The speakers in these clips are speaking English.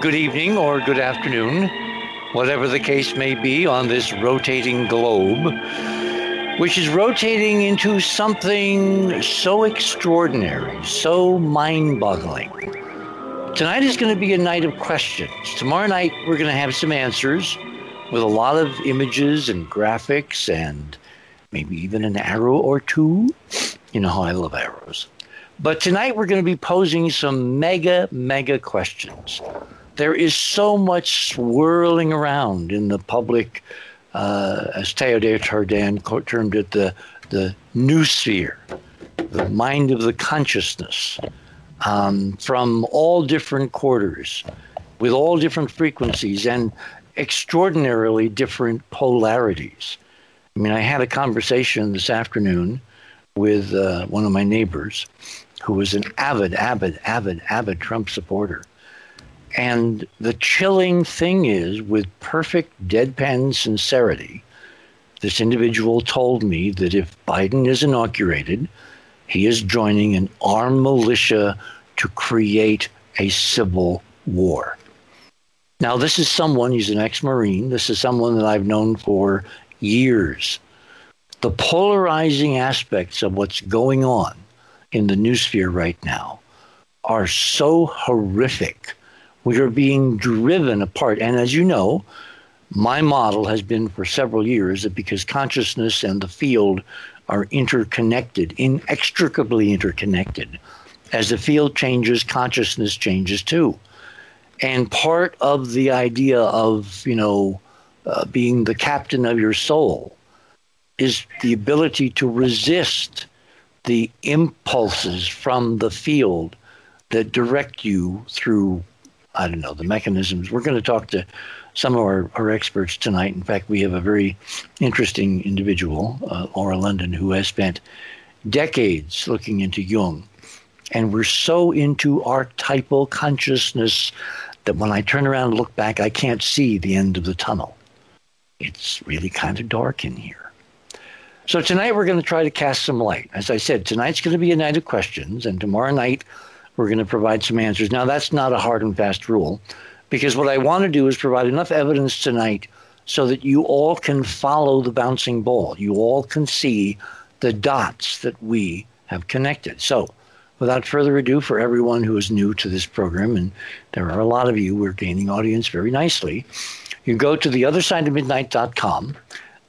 good evening, or good afternoon, whatever the case may be on this rotating globe, which is rotating into something so extraordinary, so mind boggling. Tonight is going to be a night of questions. Tomorrow night, we're going to have some answers with a lot of images and graphics and maybe even an arrow or two. You know how I love arrows. But tonight we're going to be posing some mega, mega questions. There is so much swirling around in the public, uh, as de Chardin termed it, the, the noosphere, the mind of the consciousness, um, from all different quarters, with all different frequencies and extraordinarily different polarities. I mean, I had a conversation this afternoon with uh, one of my neighbors who was an avid, avid, avid, avid Trump supporter. And the chilling thing is, with perfect deadpan sincerity, this individual told me that if Biden is inaugurated, he is joining an armed militia to create a civil war. Now, this is someone, he's an ex Marine. This is someone that I've known for years. The polarizing aspects of what's going on in the noosphere right now are so horrific. We are being driven apart. And as you know, my model has been for several years that because consciousness and the field are interconnected, inextricably interconnected, as the field changes, consciousness changes too. And part of the idea of, you know, uh, being the captain of your soul is the ability to resist the impulses from the field that direct you through, I don't know, the mechanisms. We're going to talk to some of our, our experts tonight. In fact, we have a very interesting individual, uh, Laura London, who has spent decades looking into Jung. And we're so into archetypal consciousness that when I turn around and look back, I can't see the end of the tunnel. It's really kind of dark in here. So tonight we're going to try to cast some light. As I said, tonight's going to be a night of questions, and tomorrow night we're going to provide some answers. Now, that's not a hard and fast rule, because what I want to do is provide enough evidence tonight so that you all can follow the bouncing ball. You all can see the dots that we have connected. So, without further ado, for everyone who is new to this program, and there are a lot of you, we're gaining audience very nicely, you go to theothersideofmidnight.com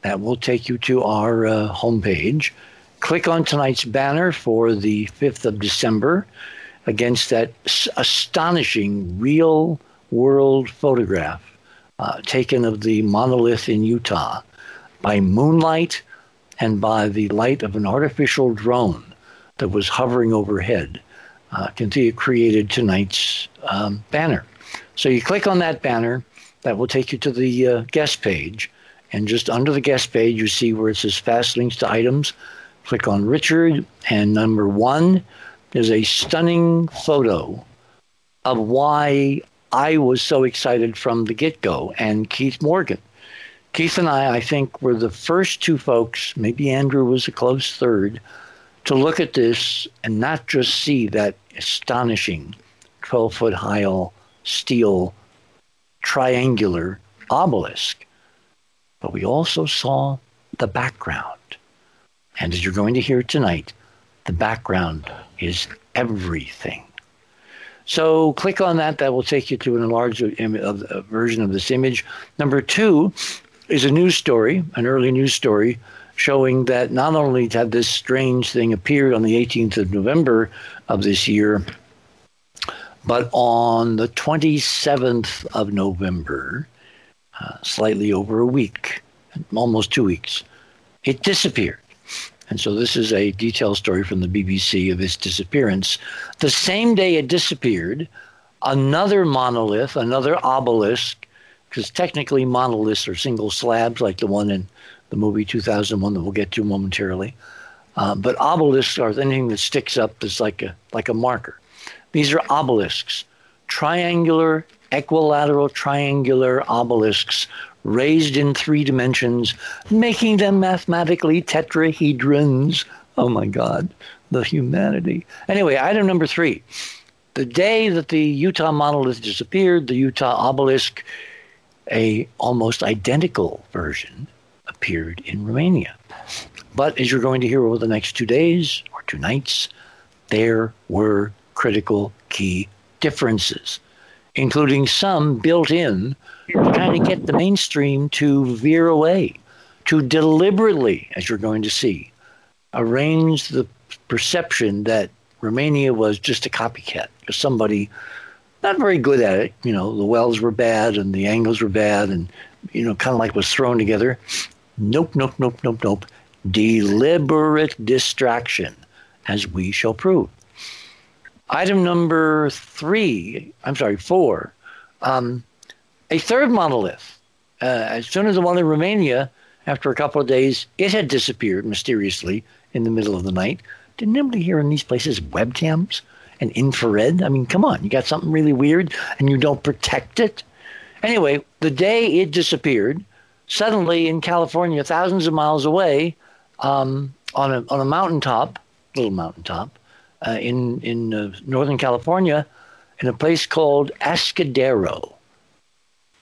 that will take you to our uh, homepage. Click on tonight's banner for the 5th of December against that astonishing real world photograph uh, taken of the monolith in Utah by moonlight and by the light of an artificial drone that was hovering overhead. Uh, created tonight's um, banner. So you click on that banner, that will take you to the uh, guest page and just under the guest page, you see where it says fast links to items. Click on Richard, and number one is a stunning photo of why I was so excited from the get go, and Keith Morgan. Keith and I, I think, were the first two folks, maybe Andrew was a close third, to look at this and not just see that astonishing 12 foot high steel triangular obelisk, but we also saw the background. And as you're going to hear tonight, the background is everything. So click on that. That will take you to an enlarged version of this image. Number two is a news story, an early news story, showing that not only had this strange thing appeared on the 18th of November of this year, but on the 27th of November, uh, slightly over a week, almost two weeks. It disappeared. And so this is a detailed story from the BBC of its disappearance. The same day it disappeared, another monolith, another obelisk, because technically monoliths are single slabs like the one in the movie 2001 that we'll get to momentarily. Uh, but obelisks are anything that sticks up that's like a, like a marker. These are obelisks, triangular equilateral triangular obelisks raised in three dimensions, making them mathematically tetrahedrons. Oh my God, the humanity. Anyway, item number three the day that the Utah monolith disappeared, the Utah obelisk, a almost identical version, appeared in Romania. But as you're going to hear over the next two days or two nights, there were critical key differences, including some built in to get the mainstream to veer away, to deliberately, as you're going to see, arrange the perception that Romania was just a copycat, somebody not very good at it. You know, the wells were bad and the angles were bad and, you know, kind of like was thrown together. Nope, nope, nope, nope, nope. Deliberate distraction, as we shall prove. Item number three, I'm sorry, four, um, a third monolith. Uh, as soon as the one in Romania, after a couple of days, it had disappeared mysteriously in the middle of the night. Didn't anybody hear in these places webcams and infrared? I mean, come on, you got something really weird and you don't protect it? Anyway, the day it disappeared, suddenly in California, thousands of miles away, um, on a on a mountaintop, little mountaintop, uh, in in uh, Northern California, in a place called Atascadero,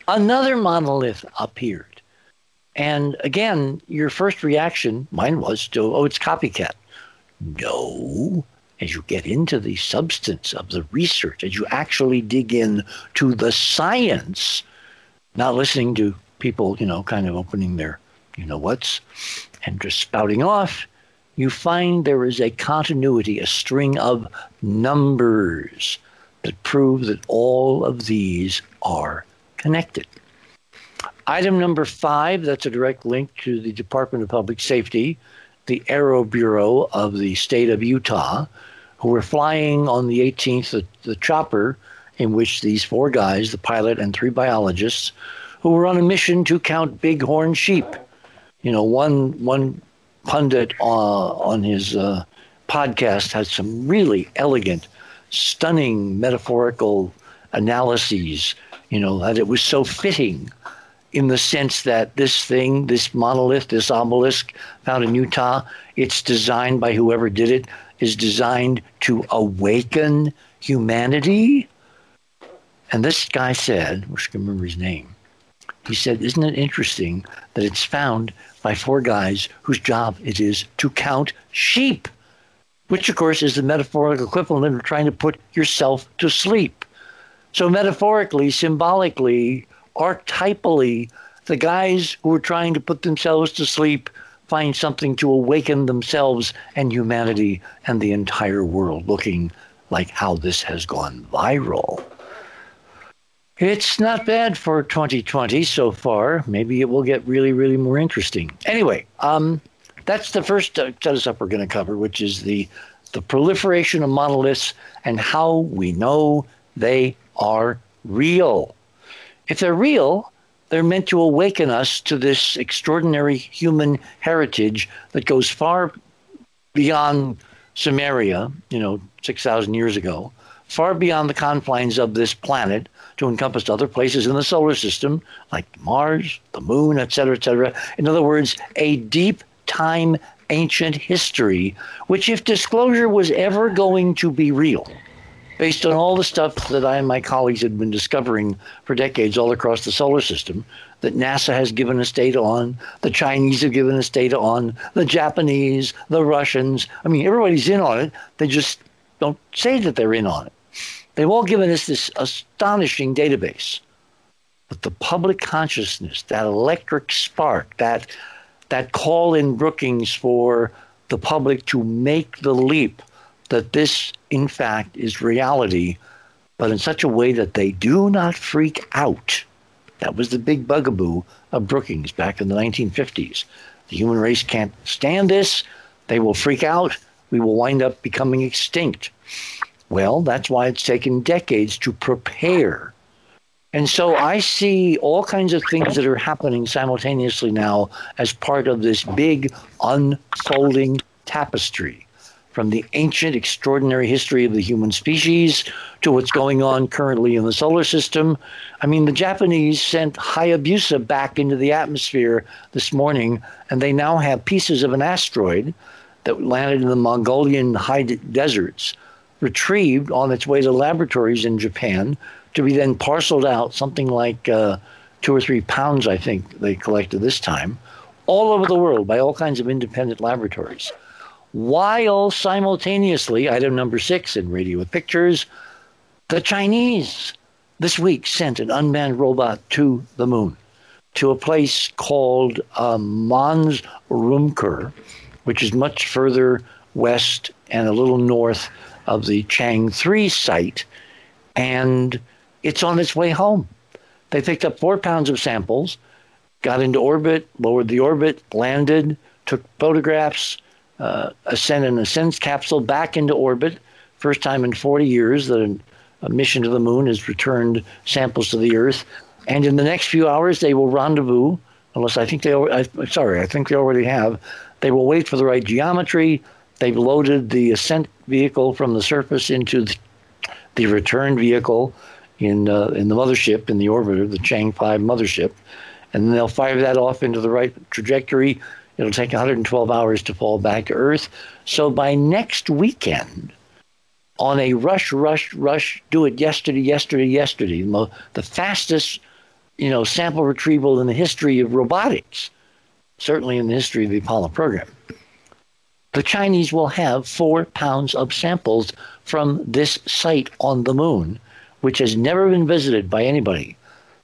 another monolith appeared. And again, your first reaction, mine was to, oh, it's copycat. No. As you get into the substance of the research, as you actually dig in to the science, not listening to people, you know, kind of opening their, you know, what's, and just spouting off, you find there is a continuity, a string of numbers that prove that all of these are connected. Item number five, that's a direct link to the Department of Public Safety the Aero Bureau of the state of Utah, who were flying on the 18th, the, the chopper in which these four guys, the pilot and three biologists, who were on a mission to count bighorn sheep. You know, one one pundit uh, on his uh, podcast had some really elegant, stunning metaphorical analyses. You know, that it was so fitting in the sense that this thing, this monolith, this obelisk found in Utah, it's designed by whoever did it, is designed to awaken humanity. And this guy said, I can remember his name. He said, Isn't it interesting that it's found by four guys whose job it is to count sheep? Which, of course, is the metaphorical equivalent of trying to put yourself to sleep. So, metaphorically, symbolically, archetypally, the guys who are trying to put themselves to sleep find something to awaken themselves and humanity and the entire world, looking like how this has gone viral. It's not bad for 2020 so far. Maybe it will get really, really more interesting. Anyway, um, that's the first uh, set us up we're going to cover, which is the the proliferation of monoliths and how we know they are real. If they're real, they're meant to awaken us to this extraordinary human heritage that goes far beyond Sumeria, you know, 6,000 years ago, far beyond the confines of this planet to encompass other places in the solar system, like Mars, the moon, et cetera, et cetera. In other words, a deep time ancient history, which, if disclosure was ever going to be real, based on all the stuff that I and my colleagues had been discovering for decades all across the solar system that NASA has given us data on, the Chinese have given us data on, the Japanese, the Russians. I mean, everybody's in on it. They just don't say that they're in on it. They've all given us this astonishing database. But the public consciousness, that electric spark, that that call in Brookings for the public to make the leap that this, in fact, is reality, but in such a way that they do not freak out. That was the big bugaboo of Brookings back in the 1950s. The human race can't stand this. They will freak out. We will wind up becoming extinct. Well, that's why it's taken decades to prepare. And so I see all kinds of things that are happening simultaneously now as part of this big unfolding tapestry from the ancient, extraordinary history of the human species to what's going on currently in the solar system. I mean, the Japanese sent Hayabusa back into the atmosphere this morning, and they now have pieces of an asteroid that landed in the Mongolian high deserts retrieved on its way to laboratories in Japan to be then parceled out, something like uh, two or three pounds, I think they collected this time, all over the world by all kinds of independent laboratories. While simultaneously, item number six in Radio with Pictures, the Chinese this week sent an unmanned robot to the moon, to a place called uh, Mons Rumker, which is much further west and a little north of the Chang 3 site, and it's on its way home. They picked up four pounds of samples, got into orbit, lowered the orbit, landed, took photographs, uh, sent an Ascent capsule back into orbit. First time in 40 years that a mission to the moon has returned samples to the Earth. And in the next few hours, they will rendezvous, unless I think they, I, sorry, I think they already have. They will wait for the right geometry. They've loaded the ascent vehicle from the surface into the, the return vehicle in uh, in the mothership in the orbiter, the Chang 5 mothership, and then they'll fire that off into the right trajectory. It'll take 112 hours to fall back to Earth. So by next weekend, on a rush, rush, rush, do it yesterday, yesterday, yesterday, the fastest, you know, sample retrieval in the history of robotics, certainly in the history of the Apollo program. The Chinese will have four pounds of samples from this site on the moon, which has never been visited by anybody.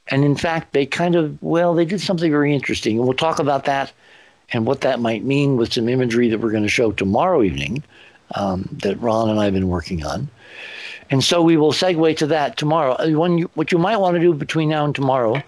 And in fact, they kind of, well, they did something very interesting. And we'll talk about that and what that might mean with some imagery that we're going to show tomorrow evening um, that Ron and I have been working on. And so we will segue to that tomorrow. Uh, what you might want to do between now and tomorrow,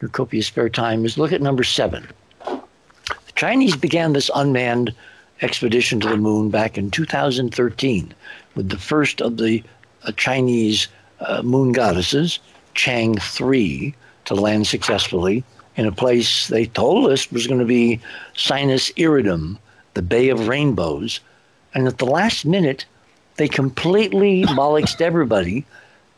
your copious spare time, is look at number seven. The Chinese began this unmanned expedition to the moon back in 2013 with the first of the uh, Chinese uh, moon goddesses, Chang 3, to land successfully in a place they told us was going to be Sinus Iridum, the Bay of Rainbows, and at the last minute, they completely bollocksed everybody,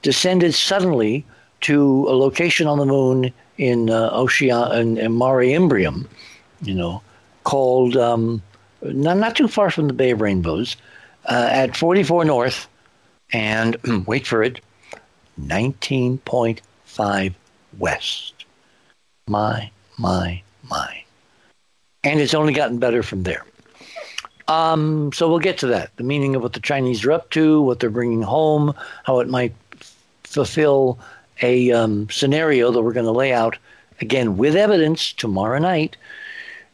descended suddenly to a location on the moon in uh, Ocean in Mare Imbrium, you know, called um, not, not too far from the Bay of Rainbows, uh, at 44 North, and wait for it, 19.5 West. My, my, my. And it's only gotten better from there. Um, so we'll get to that. The meaning of what the Chinese are up to, what they're bringing home, how it might fulfill a um, scenario that we're going to lay out again with evidence tomorrow night.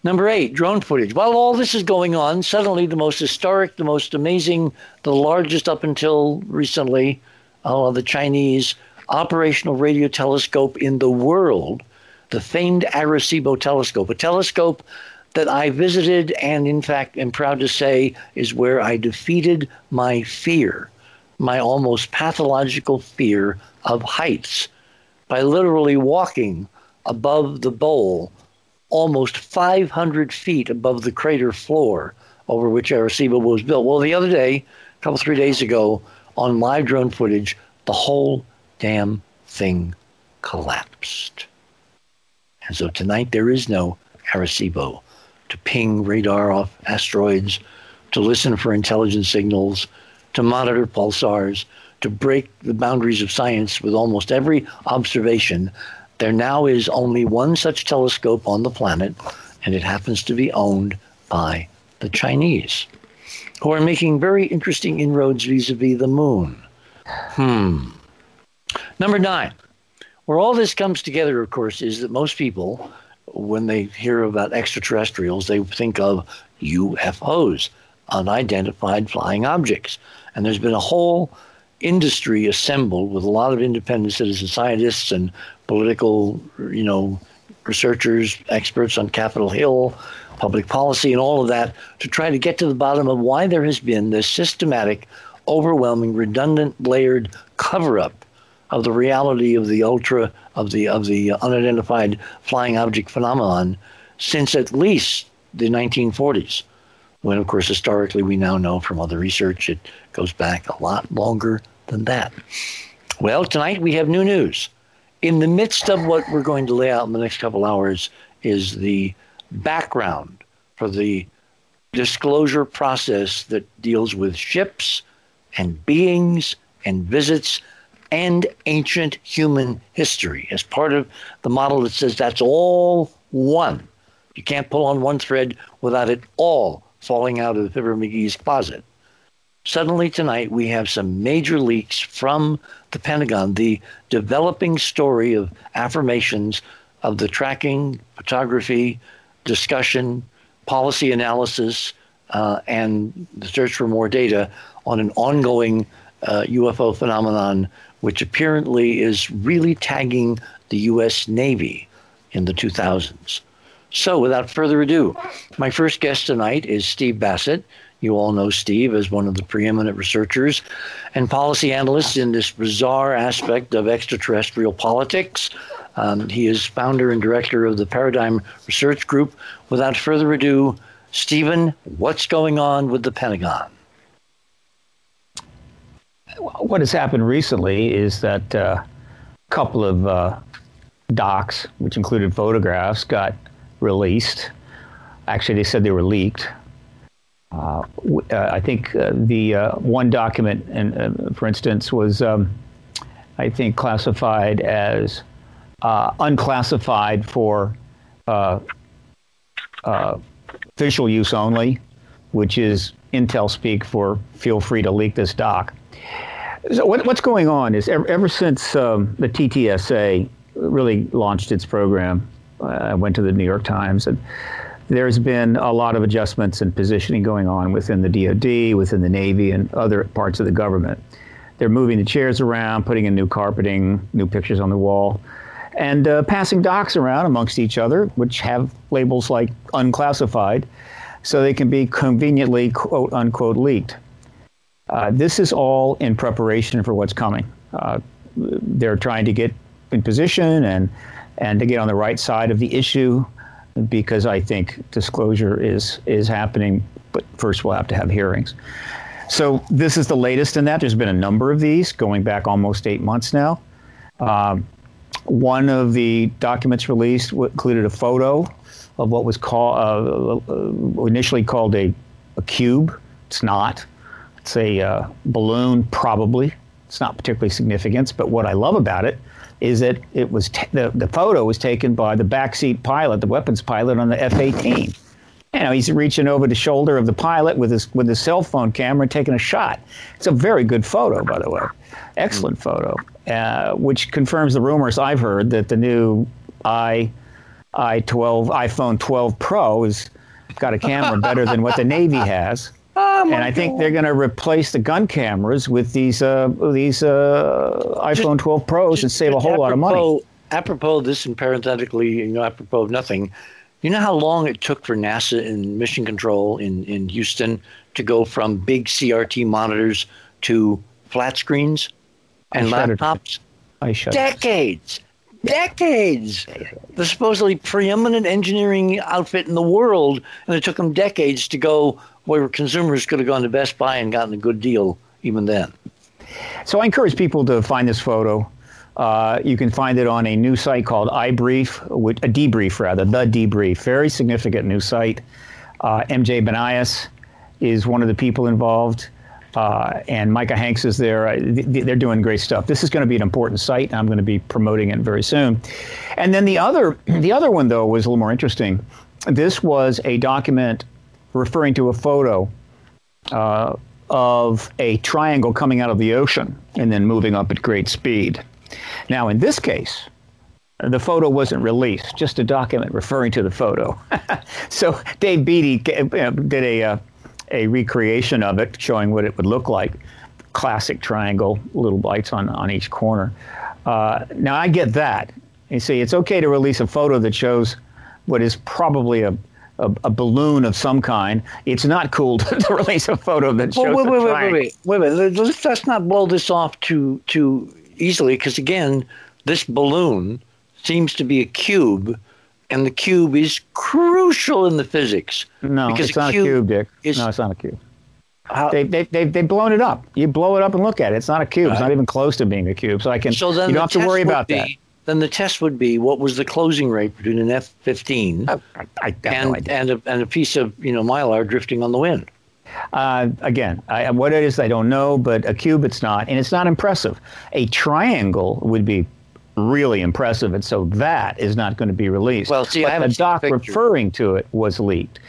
Number eight, drone footage. While all this is going on, suddenly the most historic, the most amazing, the largest up until recently, uh, the Chinese operational radio telescope in the world, the famed Arecibo telescope, a telescope that I visited and, in fact, am proud to say is where I defeated my fear, my almost pathological fear of heights, by literally walking above the bowl almost 500 feet above the crater floor over which Arecibo was built. Well, the other day, a couple, three days ago, on live drone footage, the whole damn thing collapsed. And so tonight there is no Arecibo to ping radar off asteroids, to listen for intelligence signals, to monitor pulsars, to break the boundaries of science with almost every observation. There now is only one such telescope on the planet, and it happens to be owned by the Chinese, who are making very interesting inroads vis a vis the moon. Hmm. Number nine, where all this comes together, of course, is that most people when they hear about extraterrestrials, they think of UFOs, unidentified flying objects. And there's been a whole industry assembled with a lot of independent citizen scientists and political, you know, researchers, experts on Capitol Hill, public policy, and all of that to try to get to the bottom of why there has been this systematic, overwhelming, redundant, layered cover up of the reality of the ultra of the of the unidentified flying object phenomenon since at least the 1940s. When, of course, historically we now know from other research it goes back a lot longer than that. Well, tonight we have new news. In the midst of what we're going to lay out in the next couple hours is the background for the disclosure process that deals with ships and beings and visits and ancient human history as part of the model that says that's all one. You can't pull on one thread without it all falling out of Fibber McGee's closet. Suddenly tonight, we have some major leaks from the Pentagon, the developing story of affirmations of the tracking, photography, discussion, policy analysis, uh, and the search for more data on an ongoing uh, UFO phenomenon, which apparently is really tagging the U.S. Navy in the 2000s. So, without further ado, my first guest tonight is Steve Bassett. You all know Steve as one of the preeminent researchers and policy analysts in this bizarre aspect of extraterrestrial politics. Um, he is founder and director of the Paradigm Research Group. Without further ado, Stephen, what's going on with the Pentagon? What has happened recently is that uh, a couple of uh, docs, which included photographs, got released. Actually, they said they were leaked. Uh, uh, I think uh, the uh, one document, and for instance, was um, I think classified as unclassified for official use only, which is Intel speak for feel free to leak this doc. So what, what's going on is ever, ever since um, the TTSA really launched its program, I went to the New York Times and there's been a lot of adjustments and positioning going on within the DoD, within the Navy, and other parts of the government. They're moving the chairs around, putting in new carpeting, new pictures on the wall, and uh, passing docs around amongst each other, which have labels like unclassified, so they can be conveniently quote unquote leaked. Uh, this is all in preparation for what's coming. Uh, they're trying to get in position and and to get on the right side of the issue because I think disclosure is is happening. But first, we'll have to have hearings. So this is the latest in that. There's been a number of these going back almost eight months now. Um, one of the documents released included a photo of what was called uh, uh, initially called a, a cube. It's not. It's a uh, balloon, probably. It's not particularly significant, but what I love about it is that it was t- the, the photo was taken by the backseat pilot, the weapons pilot on the F-18. You know, he's reaching over the shoulder of the pilot with his with his cell phone camera taking a shot. It's a very good photo, by the way. Excellent photo, uh, which confirms the rumors I've heard that the new i i12 iPhone 12 Pro has got a camera better than what the Navy has. Oh and I God. think they're going to replace the gun cameras with these uh, these uh, iPhone 12 Pros and save a whole apropos, lot of money. Apropos this, and parenthetically, you know, apropos of nothing, you know how long it took for NASA and Mission Control in in Houston to go from big CRT monitors to flat screens and laptops? I Decades decades. The supposedly preeminent engineering outfit in the world, and it took them decades to go where consumers could have gone to Best Buy and gotten a good deal even then. So I encourage people to find this photo. Uh, you can find it on a new site called iBrief, a debrief rather, the debrief. Very significant new site. Uh, MJ Banias is one of the people involved. Uh, and Micah Hanks is there. They're doing great stuff. This is going to be an important site. I'm going to be promoting it very soon. And then the other, the other one though was a little more interesting. This was a document referring to a photo uh, of a triangle coming out of the ocean and then moving up at great speed. Now, in this case, the photo wasn't released, just a document referring to the photo. so Dave Beaty did a uh, a recreation of it, showing what it would look like. Classic triangle, little lights on, on each corner. Uh, now, I get that. You see, it's okay to release a photo that shows what is probably a, a, a balloon of some kind. It's not cool to, to release a photo that shows well, wait, wait, wait, wait, wait, wait, wait. Let's, let's not blow this off too too easily, because again, this balloon seems to be a cube and the cube is crucial in the physics. No, because it's not a cube, Dick. Is, no, it's not a cube. How, they, they, they, they've blown it up. You blow it up and look at it. It's not a cube. It's uh, not even close to being a cube. So I can. So you don't have to worry about be, that. Then the test would be what was the closing rate between an F-15 I, I, and, no and, a, and a piece of you know mylar drifting on the wind. Uh, again, I, what it is, I don't know, but a cube, it's not, and it's not impressive. A triangle would be really impressive, and so that is not going to be released. Well, see, but the doc referring to it was leaked.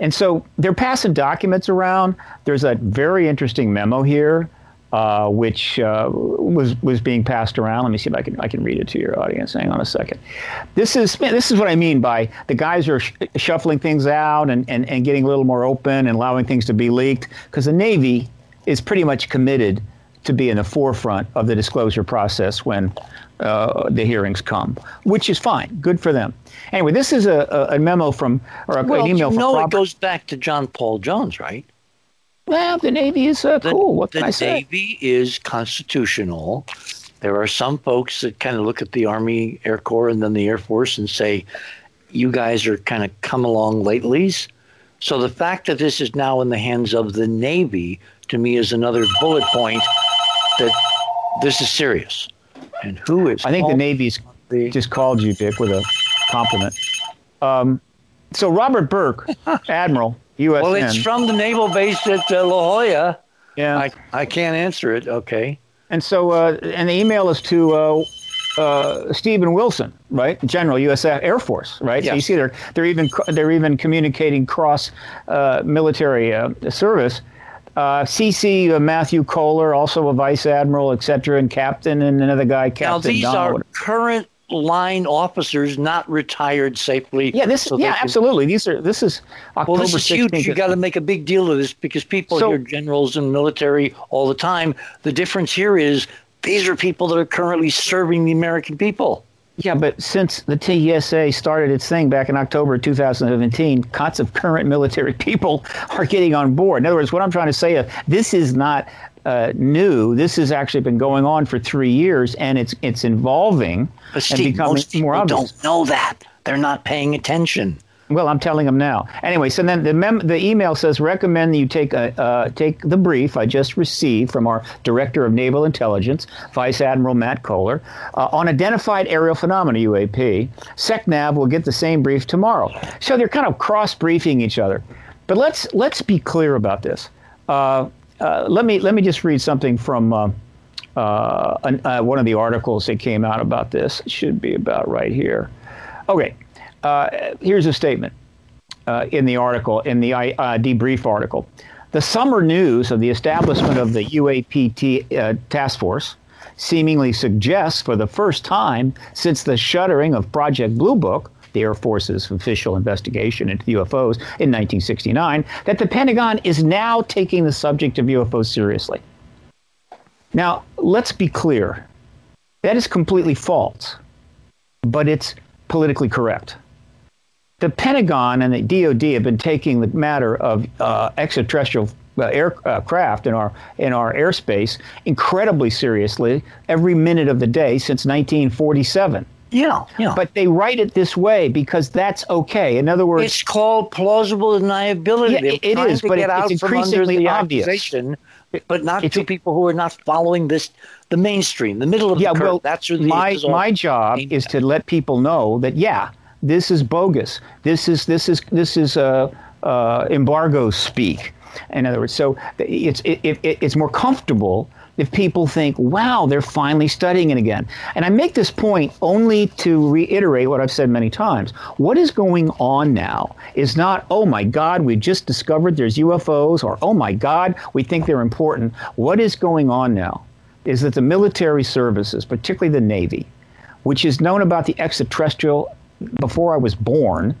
And so they're passing documents around. There's a very interesting memo here uh, which uh, was was being passed around. Let me see if I can I can read it to your audience. Hang on a second. This is this is what I mean by the guys are sh- shuffling things out and, and, and getting a little more open and allowing things to be leaked because the Navy is pretty much committed to be in the forefront of the disclosure process when uh, the hearings come, which is fine. Good for them. Anyway, this is a, a, memo from or a, well, an email you from. know, Robert. it goes back to John Paul Jones, right? Well, the Navy is uh, the, cool. What the can I say? Navy is constitutional. There are some folks that kind of look at the Army, Air Corps, and then the Air Force and say, you guys are kind of come along latelys. So the fact that this is now in the hands of the Navy, to me, is another bullet point that this is serious. And who is? I think the Navy's the, just called you, Dick, with a compliment. Um, so Robert Burke, Admiral, USN. Well, it's from the naval base at uh, La Jolla. Yeah. I, I can't answer it. Okay. And so, uh, and the email is to uh, uh, Stephen Wilson, right, General U.S. Air Force, right. Yes. So you see, they're they're even they're even communicating cross uh, military uh, service. Uh, CC Matthew Kohler, also a vice admiral, et cetera, and captain, and another guy, Captain. Now these Donald. are current line officers not retired safely. Yeah, this so yeah, can, absolutely. These are this is October well, this is 16th. huge. You got to make a big deal of this because people So- hear generals and military all the time. The difference here is these are people that are currently serving the American people. Yeah, but since the TSA started its thing back in October 2017, lots of current military people are getting on board. In other words, what I'm trying to say is this is not uh, new. This has actually been going on for three years, and it's it's involving But and becoming most people more obvious. don't know that. They're not paying attention. Well, I'm telling them now. Anyway, so then the mem- the email says recommend that you take a uh, take the brief I just received from our Director of Naval Intelligence, Vice Admiral Matt Kohler, uh, on identified aerial phenomena (UAP). SecNav will get the same brief tomorrow. So they're kind of cross briefing each other. But let's let's be clear about this. Uh, uh, let me let me just read something from. Uh, uh, uh, one of the articles that came out about this It should be about right here. Okay, uh, here's a statement uh, in the article, in the debrief article. The summer news of the establishment of the UAPT task force seemingly suggests for the first time since the shuttering of Project Blue Book, the Air Force's official investigation into UFOs in 1969, that the Pentagon is now taking the subject of UFOs seriously. Now, let's be clear. That is completely false, but it's politically correct. The Pentagon and the DoD have been taking the matter of uh, extraterrestrial uh, aircraft in our in our airspace incredibly seriously every minute of the day since 1947. Yeah, yeah. But they write it this way because that's okay. In other words, it's called plausible deniability. Yeah, it trying but it- it's increasingly obvious. but not It's to people who are not following this, the mainstream, the middle of yeah, the curve. well, That's the my my job is to let people know that yeah, this is bogus. This is this is this is uh, uh, embargo speak. In other words, so it's it, it, it's more comfortable if people think, wow, they're finally studying it again. And I make this point only to reiterate what I've said many times. What is going on now is not, oh my God, we just discovered there's UFOs, or oh my God, we think they're important. What is going on now is that the military services, particularly the Navy, which is known about the extraterrestrial before I was born,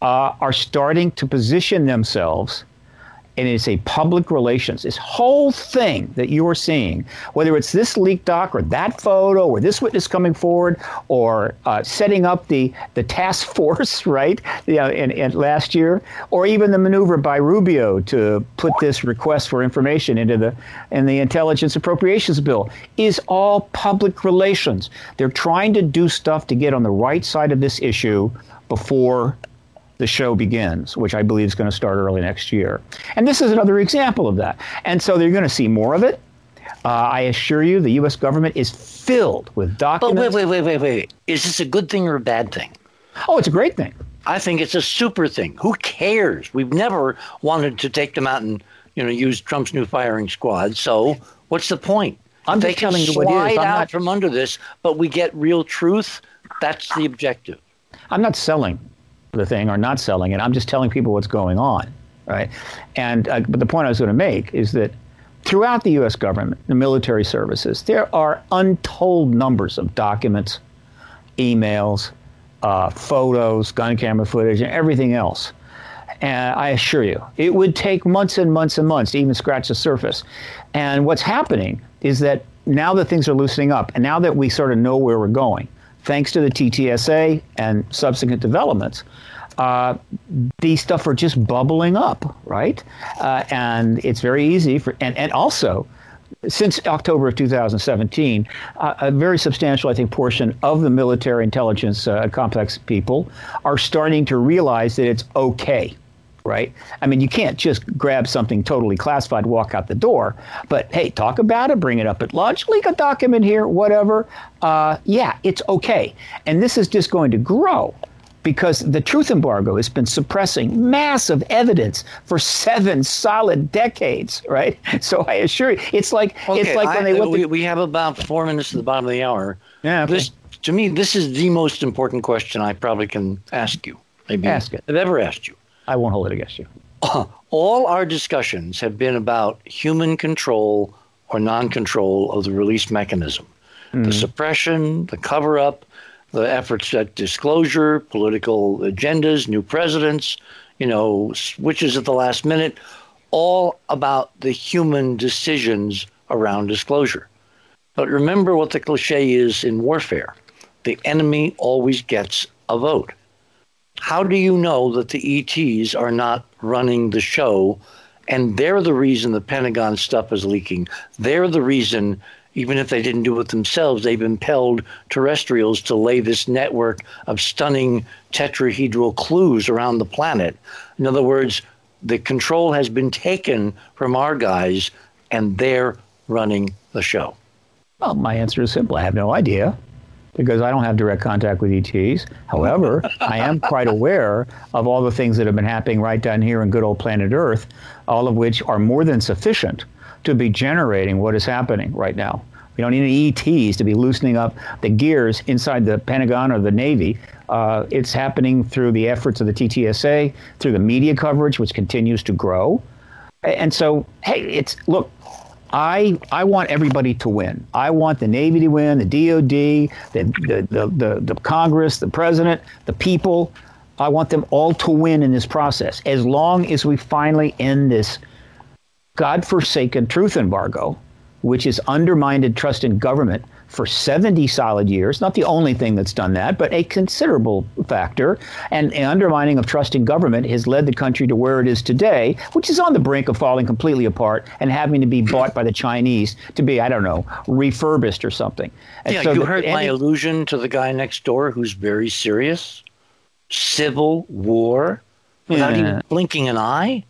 uh, are starting to position themselves and it's a public relations. This whole thing that you are seeing, whether it's this leaked doc or that photo or this witness coming forward or uh, setting up the, the task force, right, you know, in, in last year, or even the maneuver by Rubio to put this request for information into the in the Intelligence Appropriations Bill, is all public relations. They're trying to do stuff to get on the right side of this issue before the show begins, which I believe is going to start early next year. And this is another example of that. And so they're going to see more of it. Uh, I assure you, the U.S. government is filled with documents. But wait, wait, wait, wait, wait. Is this a good thing or a bad thing? Oh, it's a great thing. I think it's a super thing. Who cares? We've never wanted to take them out and you know use Trump's new firing squad. So what's the point? I'm they just can telling you what it is. I'm out not- from under this, but we get real truth. That's the objective. I'm not selling the thing or not selling it. I'm just telling people what's going on, right? And uh, but the point I was going to make is that throughout the U.S. government, the military services, there are untold numbers of documents, emails, uh, photos, gun camera footage, and everything else. And I assure you, it would take months and months and months to even scratch the surface. And what's happening is that now that things are loosening up, and now that we sort of know where we're going, thanks to the TTSA and subsequent developments, uh, these stuff are just bubbling up, right? Uh, and it's very easy for, and, and also, since October of 2017, uh, a very substantial, I think, portion of the military intelligence uh, complex people are starting to realize that it's okay, right? I mean, you can't just grab something totally classified, walk out the door, but hey, talk about it, bring it up at lunch, leak a document here, whatever. Uh, yeah, it's okay. And this is just going to grow because the truth embargo has been suppressing massive evidence for seven solid decades, right? So I assure you, it's like it's like when they went we, we have about four minutes to the bottom of the hour. Yeah, okay. This to me, this is the most important question I probably can ask you. Maybe Ask it. I've ever asked you. I won't hold it against you. All our discussions have been about human control or non-control of the release mechanism, Mm-hmm. the suppression, the cover-up, the efforts at disclosure, political agendas, new presidents, you know, switches at the last minute, all about the human decisions around disclosure. But remember what the cliche is in warfare the enemy always gets a vote. How do you know that the ETs are not running the show and they're the reason the Pentagon stuff is leaking? They're the reason, even if they didn't do it themselves, they've impelled terrestrials to lay this network of stunning tetrahedral clues around the planet. In other words, the control has been taken from our guys and they're running the show. Well, my answer is simple. I have no idea because I don't have direct contact with ETs. However, I am quite aware of all the things that have been happening right down here in good old planet Earth, all of which are more than sufficient to be generating what is happening right now. We don't need any ETs to be loosening up the gears inside the Pentagon or the Navy. Uh, it's happening through the efforts of the TTSA, through the media coverage, which continues to grow. And so, hey, it's look, I I want everybody to win. I want the Navy to win, the DoD, the the, the, the, the Congress, the president, the people. I want them all to win in this process. As long as we finally end this godforsaken truth embargo, which has undermined trust in government for 70 solid years, not the only thing that's done that, but a considerable factor. And an undermining of trust in government has led the country to where it is today, which is on the brink of falling completely apart and having to be bought by the Chinese to be, I don't know, refurbished or something. And Yeah, so you the- heard my allusion to the guy next door who's very serious. Civil war without Yeah. even blinking an eye.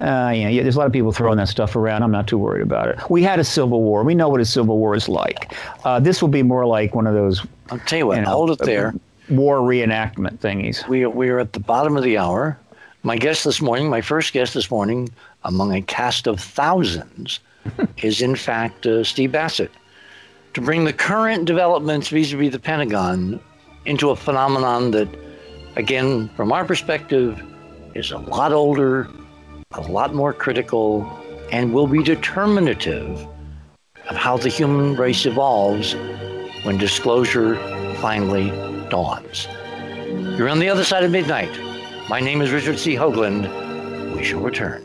Uh, yeah, yeah, there's a lot of people throwing that stuff around. I'm not too worried about it. We had a civil war. We know what a civil war is like. Uh, this will be more like one of those I'll tell you what, you know, hold it there. war reenactment thingies. We are, we are at the bottom of the hour. My guest this morning, my first guest this morning, among a cast of thousands, is in fact uh, Steve Bassett. To bring the current developments vis a vis the Pentagon into a phenomenon that, again, from our perspective, is a lot older, a lot more critical, and will be determinative of how the human race evolves when disclosure finally dawns. You're on the other side of midnight. My name is Richard C. Hoagland. We shall return.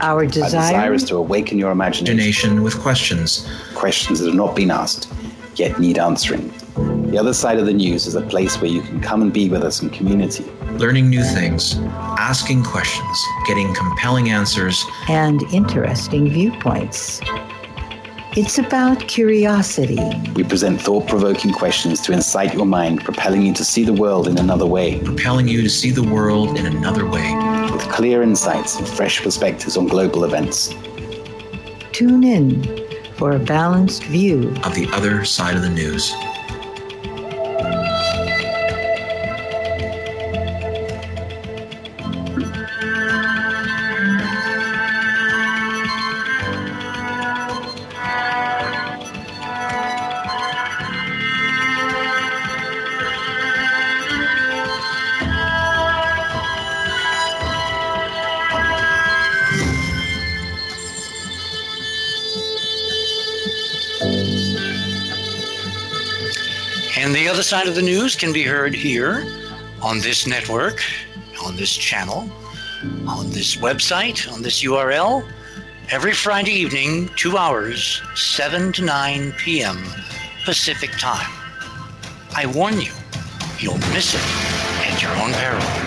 Our desire, Our desire is to awaken your imagination. Imagination with questions. Questions that have not been asked, yet need answering. The other side of the news is a place where you can come and be with us in community. Learning new things, asking questions, getting compelling answers, and interesting viewpoints. It's about curiosity. We present thought provoking questions to incite your mind, propelling you to see the world in another way. propelling you to see the world in another way. With clear insights and fresh perspectives on global events. Tune in for a balanced view Of the other side of the news. Side of the news can be heard here on this network, on this channel, on this website, on this URL, every Friday evening, two hours, 7 to 9 p.m. Pacific time. I warn you, you'll miss it at your own peril.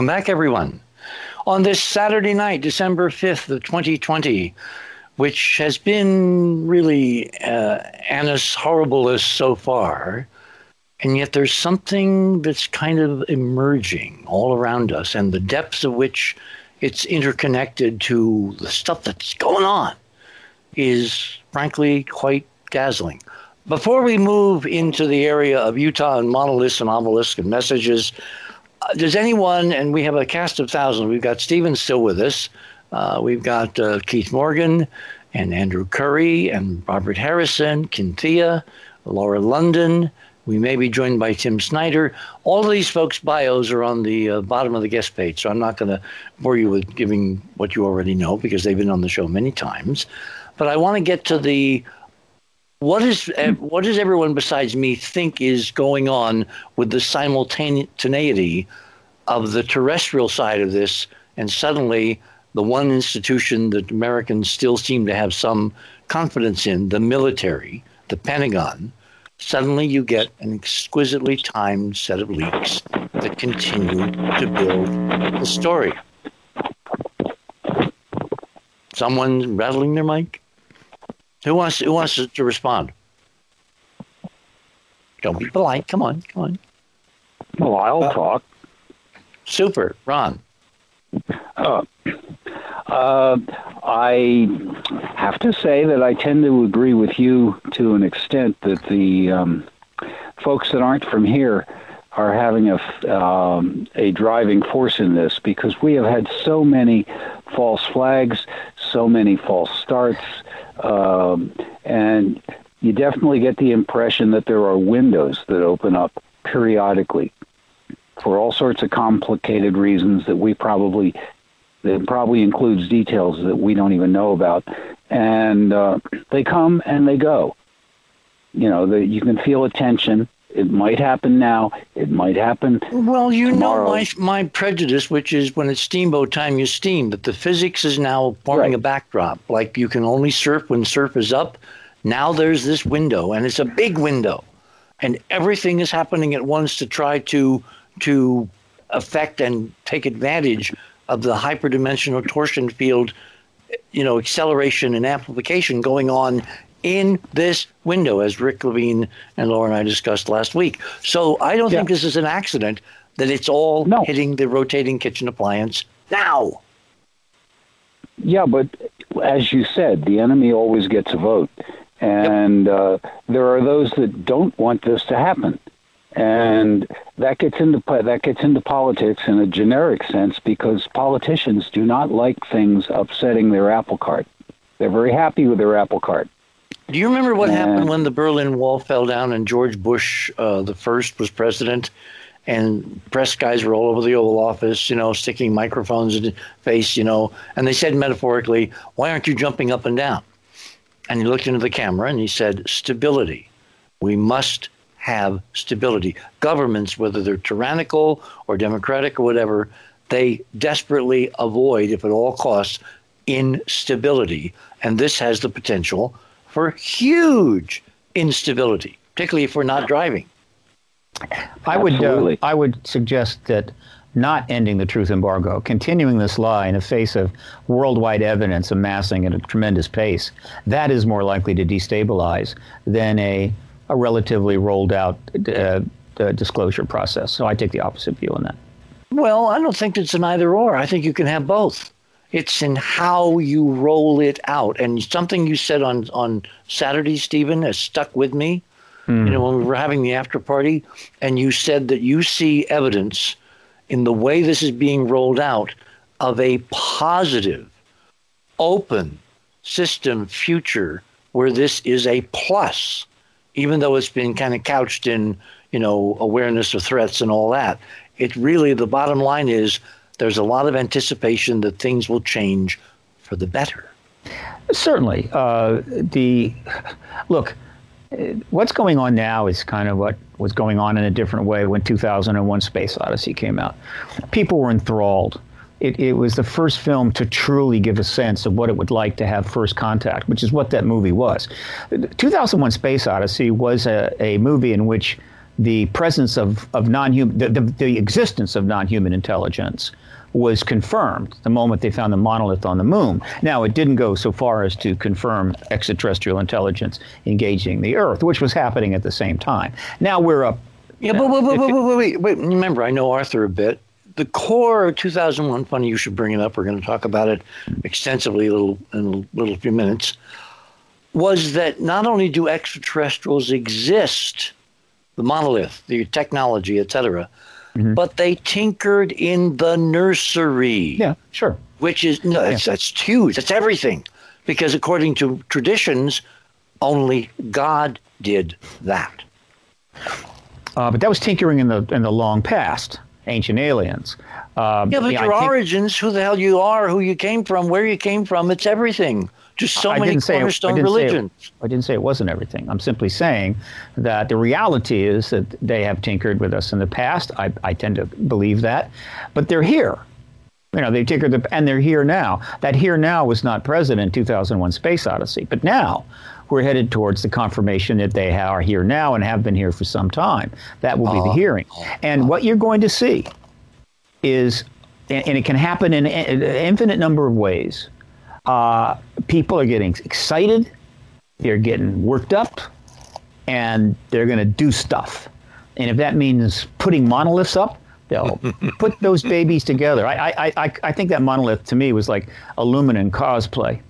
Welcome back, everyone. On this Saturday night, December 5th of 2020, which has been really uh, annus horribilis so far, and yet there's something that's kind of emerging all around us, and the depths of which it's interconnected to the stuff that's going on is frankly quite dazzling. Before we move into the area of Utah and monoliths and obelisks and messages, does anyone, and we have a cast of thousands, we've got Stephen still with us, uh, we've got uh, Keith Morgan and Andrew Curry and Robert Harrison, Kinthea, Laura London. We may be joined by Tim Snyder. All of these folks' bios are on the uh, bottom of the guest page, so I'm not going to bore you with giving what you already know because they've been on the show many times. But I want to get to the what is uh, what does everyone besides me think is going on with the simultaneity of the terrestrial side of this and suddenly the one institution that Americans still seem to have some confidence in, the military, the Pentagon, suddenly you get an exquisitely timed set of leaks that continue to build the story. Someone rattling their mic? Who wants who wants to, to respond? Don't be polite. Come on, come on. Well, I'll talk. Super, Ron. Uh, uh, I have to say that I tend to agree with you to an extent that the um, folks that aren't from here are having a, um, a driving force in this because we have had so many false flags, so many false starts, um, and you definitely get the impression that there are windows that open up periodically for all sorts of complicated reasons that we probably that probably includes details that we don't even know about. And uh, they come and they go. You know the, you can feel a tension it might happen now it might happen Well, you tomorrow. know my my prejudice, which is when it's steamboat time, you steam. That the physics is now forming Right. a backdrop. Like you can only surf when surf is up. Now there's this window, and it's a big window, and everything is happening at once to try to to affect and take advantage of the hyperdimensional torsion field you know, acceleration and amplification going on in this window, as Rick Levine and Laura and I discussed last week. So I don't Yeah. think this is an accident that it's all No. hitting the rotating kitchen appliance now. Yeah, but as you said, the enemy always gets a vote, and uh, there are those that don't want this to happen, and that gets into that gets into politics in a generic sense because politicians do not like things upsetting their apple cart. They're very happy with their apple cart. Do you remember what happened when the Berlin Wall fell down and George Bush, uh, the first, was president? And press guys were all over the Oval Office, you know, sticking microphones in his face, you know, and they said metaphorically, Why aren't you jumping up and down? And he looked into the camera and he said, Stability. We must have stability. Governments, whether they're tyrannical or democratic or whatever, they desperately avoid, if at all costs, instability. And this has the potential for huge instability, particularly if we're not driving. I would uh, I would suggest that not ending the truth embargo, continuing this lie in the face of worldwide evidence amassing at a tremendous pace, that is more likely to destabilize than a a relatively rolled out uh, uh, disclosure process. So I take the opposite view on that. Well, I don't think it's an either or. I think you can have both. It's in how you roll it out. And something you said on, on Saturday, Stephen, has stuck with me. You know, hmm. when we were having the after party, and you said that you see evidence in the way this is being rolled out of a positive, open system future where this is a plus, even though it's been kind of couched in, you know, awareness of threats and all that. It really, the bottom line is there's a lot of anticipation that things will change for the better. Certainly, uh, the look. What's going on now is kind of what was going on in a different way when 2001: Space Odyssey came out. People were enthralled. It, it was the first film to truly give a sense of what it would like to have first contact, which is what that movie was. 2001: Space Odyssey was a, a movie in which the presence of, of non-human, the, the, the existence of non-human intelligence was confirmed the moment they found the monolith on the moon. Now, it didn't go so far as to confirm extraterrestrial intelligence engaging the Earth, which was happening at the same time. Now we're up. Yeah, but wait, wait, wait, wait, wait. Remember, I know Arthur a bit. The core of 2001, funny you should bring it up. We're going to talk about it extensively a little, in a little few minutes. Was that not only do extraterrestrials exist, the monolith, the technology, etc., but they tinkered in the nursery Yeah, sure. which is no, that's, that's huge. That's everything, because according to traditions, only God did that. Uh, but that was tinkering in the in the long past, ancient aliens. Um, Yeah, but I your origins, who the hell you are, who you came from, where you came from, it's everything. Just so I many didn't say it- I say it- I didn't say it wasn't everything. I'm simply saying that the reality is that they have tinkered with us in the past. I, I tend to believe that, but they're here. You know, they tinkered the, and they're here now. That here now was not present in 2001: Space Odyssey, but now we're headed towards the confirmation that they are here now and have been here for some time. That will be the oh. hearing, and what you're going to see is, and and it can happen in an infinite number of ways. Uh, people are getting excited, they're getting worked up, and they're going to do stuff. And if that means putting monoliths up, they'll put those babies together. I, I, I, I think that monolith to me was like aluminum cosplay.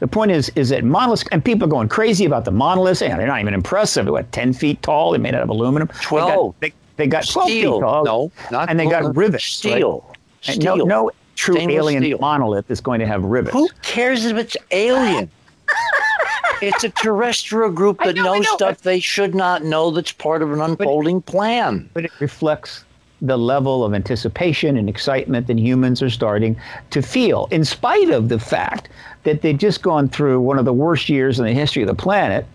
The point is, is that monoliths, and people are going crazy about the monoliths, and they're not even impressive. They're what, 10 feet tall? They're made out of aluminum. They got- 12. They, they got 12 Steel. feet tall. No, not And they got aluminum. rivets. right? Steel. No, Steel. no true Stainless alien steel. monolith is going to have rivets. Who cares if it's alien? it's a terrestrial group that know, knows know, stuff they should not know that's part of an unfolding plan. but it reflects the level of anticipation and excitement that humans are starting to feel, in spite of the fact that they've just gone through one of the worst years in the history of the planet.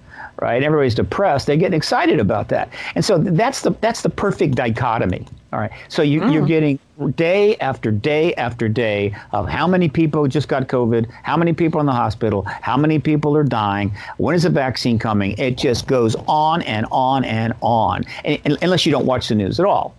Right, everybody's depressed. They're getting excited about that, and so that's the that's the perfect dichotomy. All right, so you, you're mm. getting day after day after day of how many people just got COVID, how many people in the hospital, how many people are dying, when is the vaccine coming? It just goes on and on and on, and, and- unless you don't watch the news at all.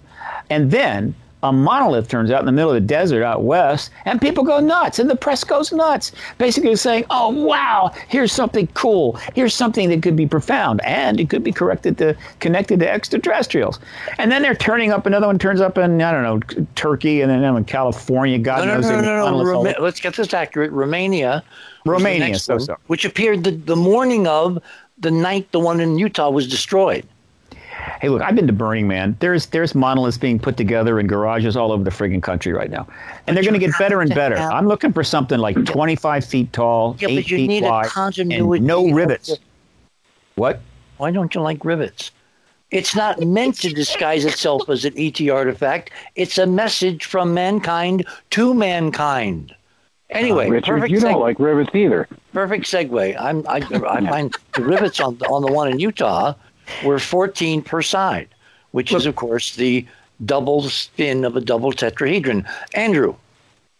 And then a monolith turns out in the middle of the desert out west, and people go nuts, and the press goes nuts, basically saying, "Oh wow, here's something cool. Here's something that could be profound, and it could be corrected to connected to extraterrestrials." And then they're turning up. Another one turns up in I don't know Turkey, and then in California. God no, knows. no, no, no, no. Roma- let's get this accurate. Romania. Romania, so one, so. Which appeared the, the morning of the night the one in Utah was destroyed. Hey, look, I've been to Burning Man. There's there's monoliths being put together in garages all over the friggin' country right now, and they're going to get better and better. have- I'm looking for something like 25 feet tall, Yeah, eight but you feet need a wide, continuity. and no rivets. What? Why don't you like rivets? It's not meant to disguise itself as an ET artifact. It's a message from mankind to mankind. Anyway, Richard, perfect, you don't like rivets either. perfect segue. I'm, I, I find the rivets on, on the one in Utah were 14 per side, which is, of course, the double spin of a double tetrahedron. Andrew,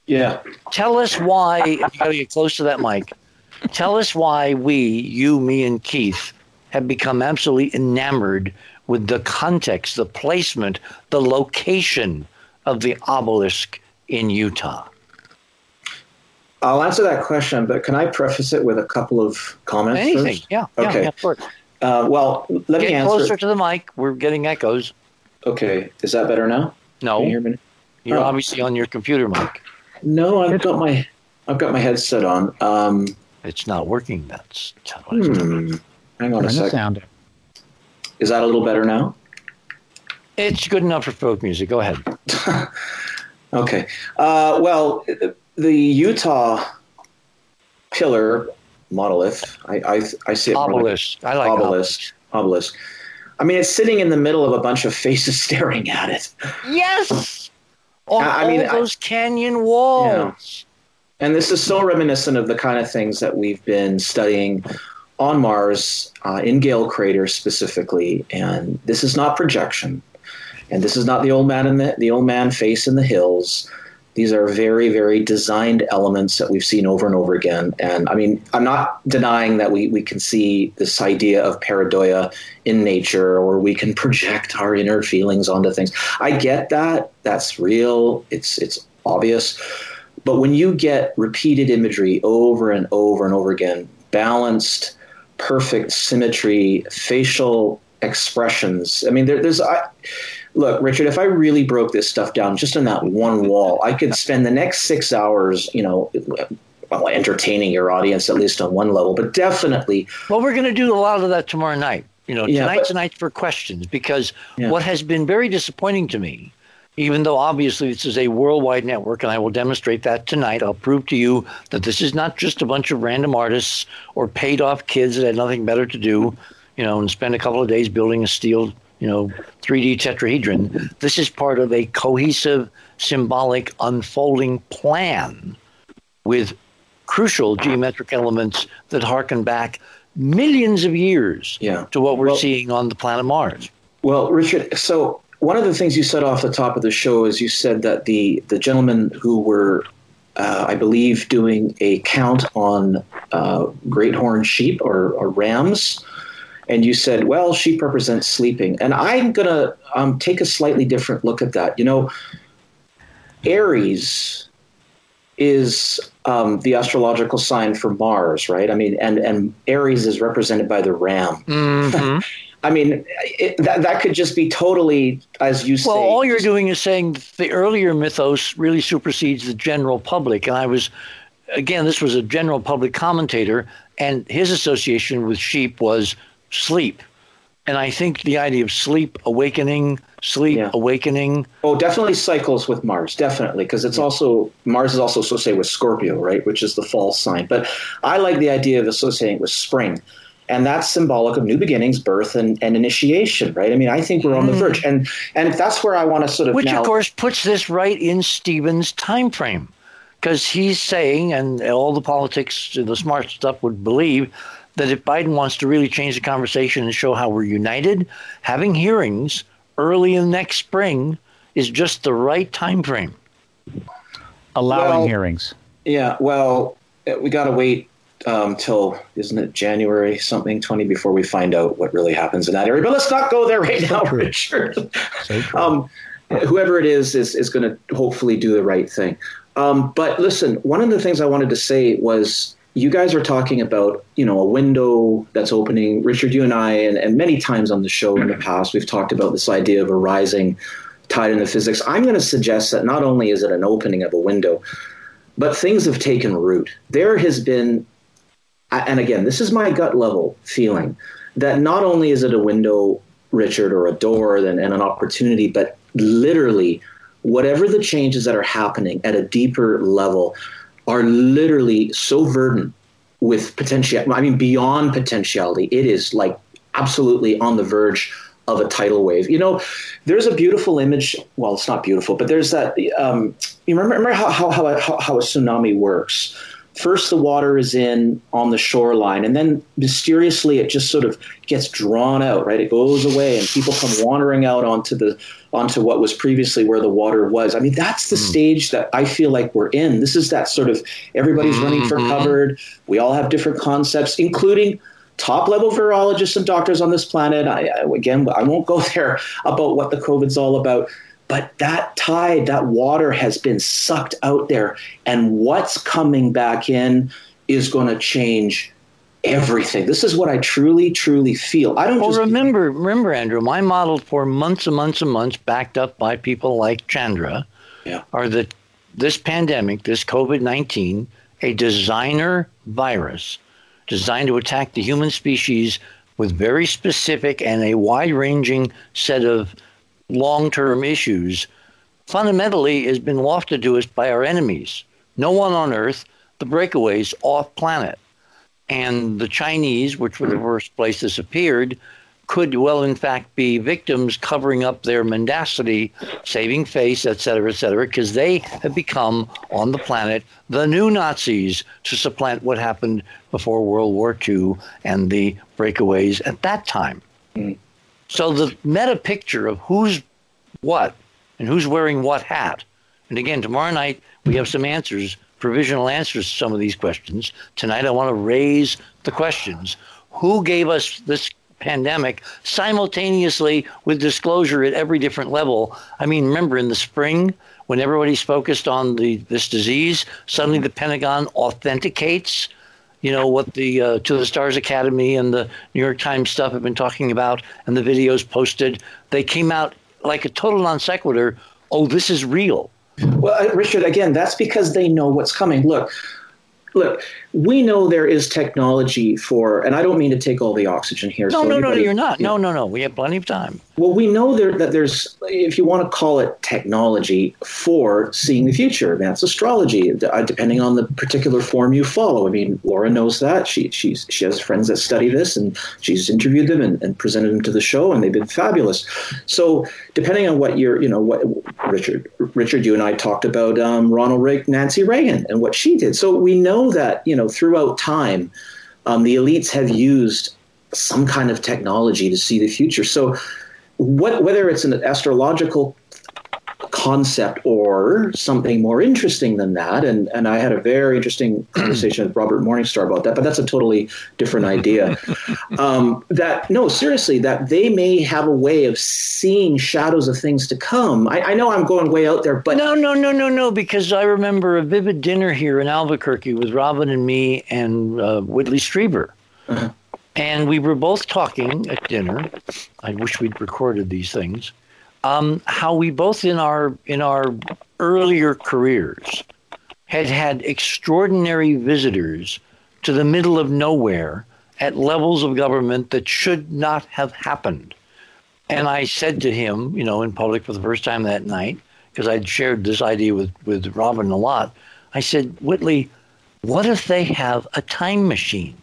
Yeah. tell us why, you got to get close to that mic. Tell us why we, you, me, and Keith, have become absolutely enamored with the context, the placement, the location of the obelisk in Utah. I'll answer that question, but can I preface it with a couple of comments Anything. first? Yeah. Okay. yeah. Uh, well, let me Get answer. closer to the mic. We're getting echoes. Okay, is that better now? No, Can you hear me? you're Oh. obviously on your computer mic. No, I've got my I've got my headset on. Um, It's not working. That's that's what hmm, hang on Turn a second. sound. Is that a little better now? It's good enough for folk music. Go ahead. Okay. Uh, well, the Utah pillar monolith. I I, I see it more like Obelisk. I like obelisk. Obelisk. I mean, it's sitting in the middle of a bunch of faces staring at it. Yes. On I- I mean, all I- those canyon walls. And this is so reminiscent of the kind of things that we've been studying on Mars, uh, in Gale Crater specifically. And this is not projection, and this is not the old man in the the old man face in the hills. These are very, very designed elements that we've seen over and over again. And I mean, I'm not denying that we, we can see this idea of pareidolia in nature, or we can project our inner feelings onto things. I get that. That's real. It's it's obvious. But when you get repeated imagery over and over and over again, balanced, perfect symmetry, facial expressions. I mean, there, there's. I, look, Richard, if I really broke this stuff down just on that one wall, I could spend the next six hours, you know, well, entertaining your audience at least on one level, but definitely Well, we're going to do a lot of that tomorrow night. You know, Yeah, tonight's but- a night for questions because Yeah. what has been very disappointing to me, even though obviously this is a worldwide network, and I will demonstrate that tonight. I'll prove to you that this is not just a bunch of random artists or paid off kids that had nothing better to do, you know, and spend a couple of days building a steel, you know, 3D tetrahedron. This is part of a cohesive, symbolic, unfolding plan with crucial geometric elements that harken back millions of years Yeah. to what we're Well- seeing on the planet Mars. Well, Richard, so one of the things you said off the top of the show is you said that the the gentlemen who were, uh, I believe, doing a count on uh, great horn sheep or, or rams, and you said, well, sheep represents sleeping, and I'm gonna um, take a slightly different look at that. You know, Aries is um, the astrological sign for Mars, right? I mean, and and Aries is represented by the ram. Mm-hmm. I mean, it, that that could just be totally, as you say. Well, all you're doing is saying the earlier mythos really supersedes the general public. And I was, again, this was a general public commentator, and his association with sheep was sleep. And I think the idea of sleep awakening, sleep Yeah. awakening, Oh, definitely cycles with Mars, definitely, because it's also Mars is also associated with Scorpio, right, which is the fall sign. But I like the idea of associating it with spring, and that's symbolic of new beginnings, birth, and, and initiation, right? I mean, I think we're on the mm-hmm. verge, and and if that's where I want to sort of which now, of course puts this right in Stephen's time frame. Because he's saying, and all the politics, the smart stuff would believe, that if Biden wants to really change the conversation and show how we're united, having hearings early in next spring is just the right time frame. Allowing Well- hearings. Yeah, well, uh, we got to wait um, till isn't it January something twenty before we find out what really happens in that area. But let's not go there right now, Richard. So. Um, whoever it is is, is going to hopefully do the right thing. Um, but listen, one of the things I wanted to say was you guys are talking about you know a window that's opening. Richard, you and I, and, and many times on the show in the past, we've talked about this idea of a rising tide in the physics. I'm going to suggest that not only is it an opening of a window, but things have taken root. There has been, and again, this is my gut level feeling that not only is it a window, Richard, or a door and, and an opportunity, but literally whatever the changes that are happening at a deeper level are literally so verdant with potential. I mean, beyond potentiality, it is like absolutely on the verge of a tidal wave. You know, there's a beautiful image. Well, it's not beautiful, but there's that. Um, you remember, remember how, how, how, how a tsunami works? First, the water is in on the shoreline, and then mysteriously it just sort of gets drawn out. Right, it goes away, and people come wandering out onto the onto what was previously where the water was. I mean, that's the mm. stage that I feel like we're in. This is that sort of everybody's running for mm-hmm. cover. We all have different concepts, including top level virologists and doctors on this planet. I, I, again, I won't go there about what the COVID's all about. But that tide, that water has been sucked out there. And what's coming back in is going to change everything. This is what I truly, truly feel. I don't. Well, remember, remember, Andrew, my model for months and months and months, backed up by people like Chandra, yeah. are that this pandemic, this COVID nineteen, a designer virus designed to attack the human species with very specific and a wide ranging set of long term issues, fundamentally has been wafted to us by our enemies. No one on Earth, the breakaways off planet. And the Chinese, which were the first place this appeared, could well, in fact, be victims covering up their mendacity, saving face, et cetera, et cetera, because they have become on the planet the new Nazis to supplant what happened before World War II and the breakaways at that time. Mm. So the meta picture of who's what and who's wearing what hat. And again, tomorrow night we have some answers, provisional answers to some of these questions. Tonight I want to raise the questions. Who gave us this pandemic simultaneously with disclosure at every different level? I mean, remember in the spring when everybody's focused on the this disease, suddenly the Pentagon authenticates you know what the uh, to the stars academy and the new york times stuff have been talking about and the videos posted. They came out like a total non sequitur. Oh this is real. Well richard again that's because they know what's coming. Look look, we know there is technology for, and I don't mean to take all the oxygen here. No, so no, no, you're not. No, no, no. We have plenty of time. Well, we know there, that there's, if you want to call it technology for seeing the future, that's astrology, uh, depending on the particular form you follow. I mean, Laura knows that. She she's she has friends that study this, and she's interviewed them and, and presented them to the show, and they've been fabulous. So, depending on what you're, you know, what Richard, Richard, you and I talked about um, Ronald Reagan, Nancy Reagan, and what she did. So we know that you know throughout time, um, the elites have used some kind of technology to see the future. So, what, whether it's an astrological concept or something more interesting than that. And, and I had a very interesting conversation with Robert Morningstar about that, but that's a totally different idea. um, that, no, seriously, that they may have a way of seeing shadows of things to come. I, I, know I'm going way out there, but. No, no, no, no, no, because I remember a vivid dinner here in Albuquerque with Robin and me and uh, Whitley Strieber. Uh-huh. And we were both talking at dinner. I wish we'd recorded these things um, how we both in our in our earlier careers had had extraordinary visitors to the middle of nowhere at levels of government that should not have happened. And I said to him, you know, in public for the first time that night, because I'd shared this idea with, with Robin a lot, I said, Whitley, what if they have a time machine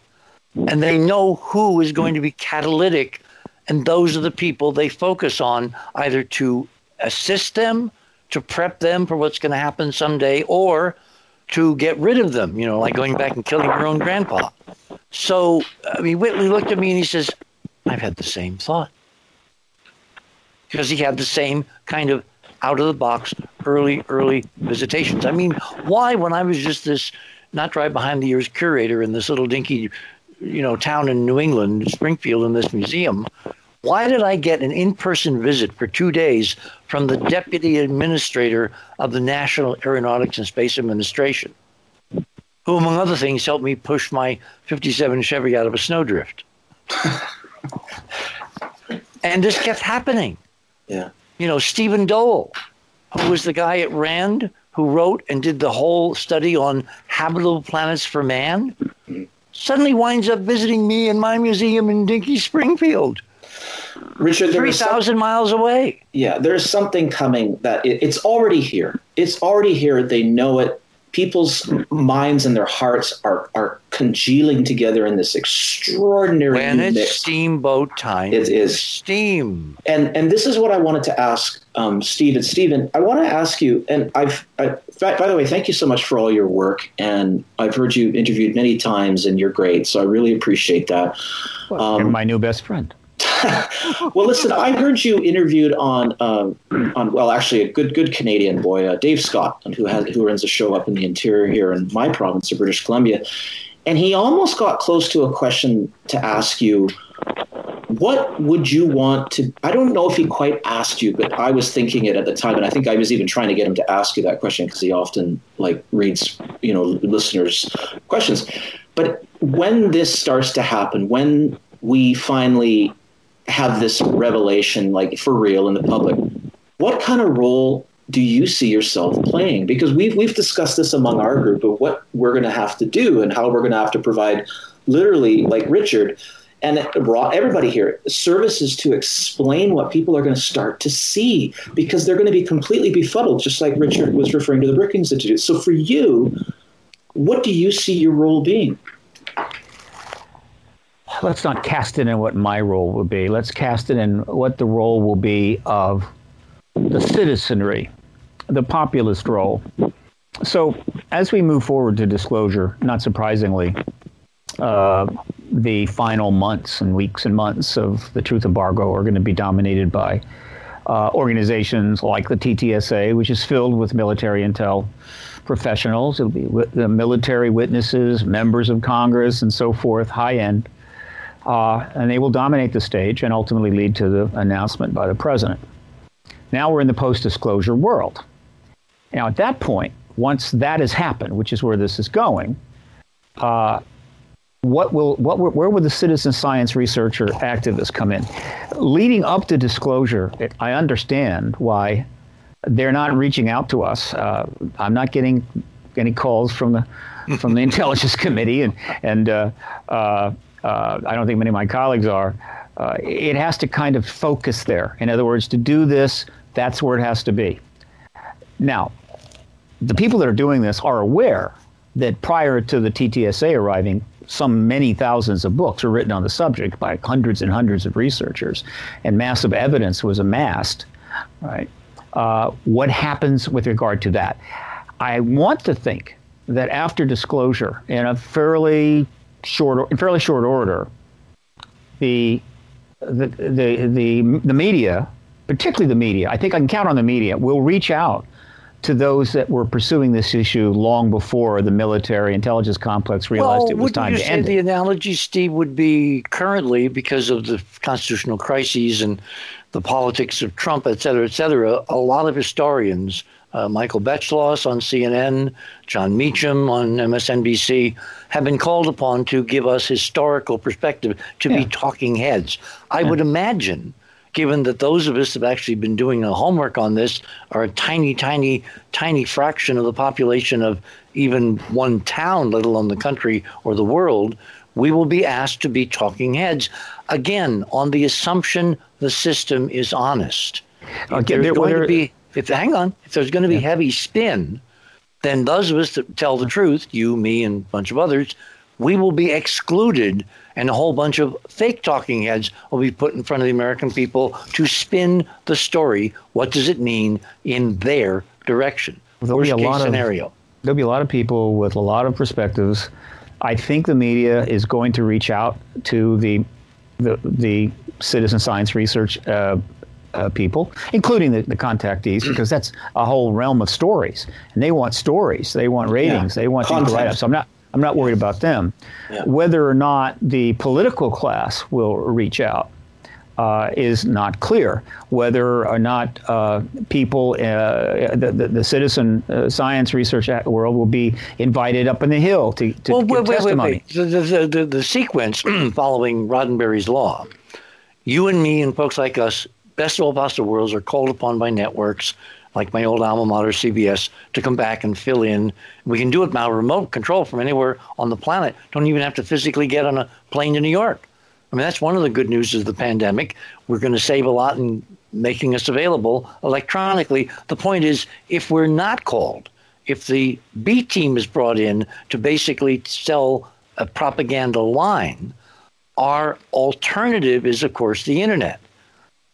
and they know who is going to be catalytic and those are the people they focus on either to assist them, to prep them for what's going to happen someday, or to get rid of them, you know, like going back and killing your own grandpa. So, I mean, Whitley looked at me and he says, I've had the same thought. Because he had the same kind of out of the box early, early visitations. I mean, why, when I was just this not drive behind the ears curator in this little dinky you know town in New England, Springfield, in this museum. Why did I get an in person visit for two days from the deputy administrator of the National Aeronautics and Space Administration, who, among other things, helped me push my 57 Chevy out of a snowdrift? and this kept happening. Yeah. You know, Stephen Dole, who was the guy at RAND who wrote and did the whole study on habitable planets for man, mm-hmm. Suddenly winds up visiting me in my museum in Dinky Springfield. Richard, three thousand miles away. Yeah, there's something coming that it, it's already here. It's already here. They know it. People's minds and their hearts are are congealing together in this extraordinary when it's mix. steamboat time. It is steam. And and this is what I wanted to ask um, Steve and Stephen. I want to ask you, and I've I, by the way, thank you so much for all your work. And I've heard you interviewed many times, and you're great. So I really appreciate that. Well, um, you're my new best friend. well, listen, I heard you interviewed on um, on well, actually, a good good Canadian boy, uh, Dave Scott, who has who runs a show up in the interior here in my province of British Columbia, and he almost got close to a question to ask you. What would you want to? I don't know if he quite asked you, but I was thinking it at the time, and I think I was even trying to get him to ask you that question because he often like reads, you know, listeners' questions. But when this starts to happen, when we finally have this revelation like for real in the public what kind of role do you see yourself playing because we've we've discussed this among our group of what we're going to have to do and how we're going to have to provide literally like richard and brought everybody here services to explain what people are going to start to see because they're going to be completely befuddled just like richard was referring to the brookings institute so for you what do you see your role being let's not cast it in what my role will be. Let's cast it in what the role will be of the citizenry, the populist role. So, as we move forward to disclosure, not surprisingly, uh, the final months and weeks and months of the truth embargo are going to be dominated by uh, organizations like the TTSA, which is filled with military intel professionals. It'll be the military witnesses, members of Congress, and so forth, high end uh, and they will dominate the stage and ultimately lead to the announcement by the president. Now we're in the post disclosure world. Now, at that point, once that has happened, which is where this is going, uh, what will, what, where will the citizen science researcher activists come in? Leading up to disclosure, I understand why they're not reaching out to us. Uh, I'm not getting any calls from the from the intelligence committee, and and uh, uh, uh, I don't think many of my colleagues are. Uh, it has to kind of focus there. In other words, to do this, that's where it has to be. Now, the people that are doing this are aware that prior to the TTSA arriving, some many thousands of books were written on the subject by hundreds and hundreds of researchers, and massive evidence was amassed. Right? Uh, what happens with regard to that? I want to think that after disclosure, in a fairly short, in fairly short order, the the the the, the media, particularly the media, I think I can count on the media, will reach out to those that were pursuing this issue long before the military intelligence complex realized well, it was time you to say end the it. analogy, Steve, would be currently because of the constitutional crises and the politics of Trump, et cetera, et cetera. A lot of historians uh, Michael Beschloss on CNN, Jon Meacham on MSNBC, have been called upon to give us historical perspective, to yeah. be talking heads. I yeah. would imagine, given that those of us that have actually been doing the homework on this are a tiny, tiny, tiny fraction of the population of even one town, let alone the country or the world, we will be asked to be talking heads. Again, on the assumption the system is honest. Okay, there's there, going to be if hang on, if there's going to be yeah. heavy spin, then those of us that tell the truth, you, me, and a bunch of others, we will be excluded, and a whole bunch of fake talking heads will be put in front of the American people to spin the story. What does it mean in their direction? There'll Worst be a lot scenario. Of, there'll be a lot of people with a lot of perspectives. I think the media is going to reach out to the the, the citizen science research uh, uh, people, including the, the contactees, because that's a whole realm of stories, and they want stories, they want ratings, yeah. they want Content. to write up. So I'm not I'm not worried about them. Yeah. Whether or not the political class will reach out, uh, is not clear. Whether or not uh, people, uh, the, the, the, citizen uh, science research world will be invited up in the hill to, to well, give wait, testimony. Wait, wait. The, the, the, sequence following Roddenberry's law, you and me and folks like us, best of all possible worlds, are called upon by networks like my old alma mater, CBS, to come back and fill in. We can do it now, remote control from anywhere on the planet. Don't even have to physically get on a plane to New York. I mean, that's one of the good news of the pandemic. We're going to save a lot in making us available electronically. The point is, if we're not called, if the B team is brought in to basically sell a propaganda line, our alternative is, of course, the internet.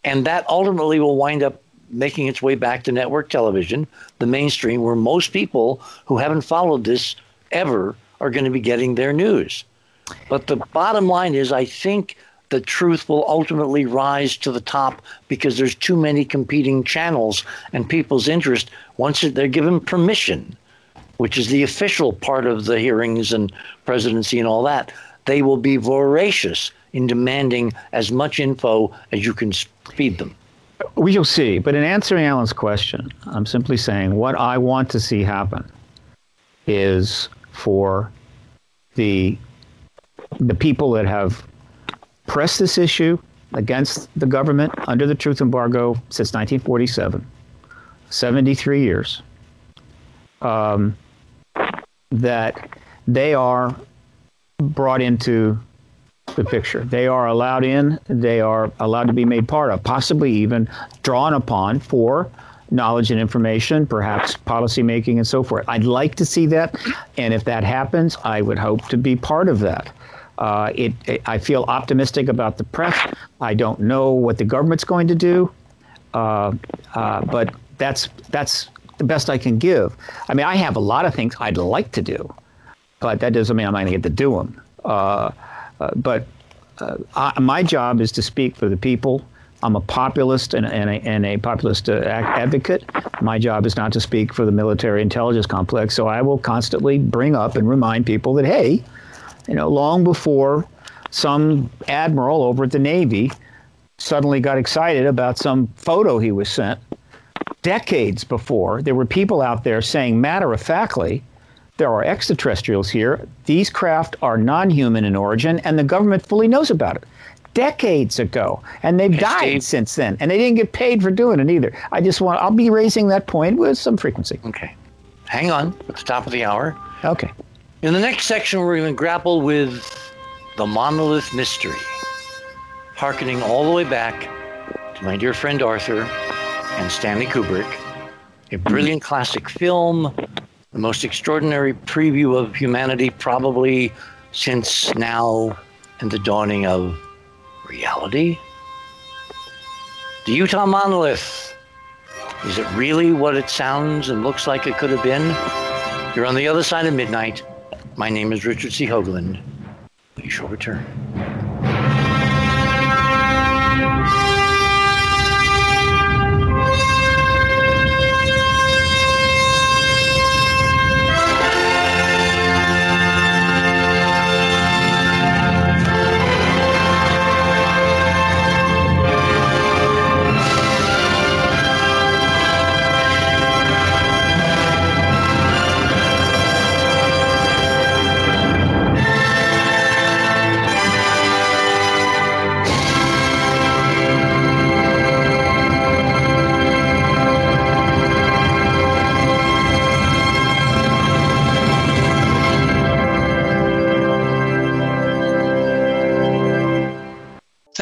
And that ultimately will wind up making its way back to network television, the mainstream, where most people who haven't followed this ever are going to be getting their news. But the bottom line is, I think the truth will ultimately rise to the top because there's too many competing channels and people's interest once they're given permission which is the official part of the hearings and presidency and all that they will be voracious in demanding as much info as you can feed them we shall see but in answering alan's question i'm simply saying what i want to see happen is for the the people that have pressed this issue against the government under the truth embargo since 1947, 73 years, um, that they are brought into the picture. They are allowed in, they are allowed to be made part of, possibly even drawn upon for knowledge and information, perhaps policy making and so forth. I'd like to see that. And if that happens, I would hope to be part of that. Uh, it, it, I feel optimistic about the press. I don't know what the government's going to do, uh, uh, but that's that's the best I can give. I mean, I have a lot of things I'd like to do, but that doesn't mean I'm going to get to do them. Uh, uh, but uh, I, my job is to speak for the people. I'm a populist and, and, a, and a populist advocate. My job is not to speak for the military intelligence complex. So I will constantly bring up and remind people that, hey, you know, long before some admiral over at the Navy suddenly got excited about some photo he was sent. Decades before, there were people out there saying matter of factly, there are extraterrestrials here. These craft are non human in origin, and the government fully knows about it. Decades ago. And they've died since then. And they didn't get paid for doing it either. I just want, I'll be raising that point with some frequency. Okay. Hang on. At the top of the hour. Okay. In the next section, we're going to grapple with the monolith mystery, harkening all the way back to my dear friend Arthur and Stanley Kubrick, a brilliant classic film, the most extraordinary preview of humanity probably since now and the dawning of reality. The Utah monolith. Is it really what it sounds and looks like it could have been? You're on the other side of midnight. My name is Richard C. Hoagland. We shall return.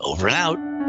Over and out.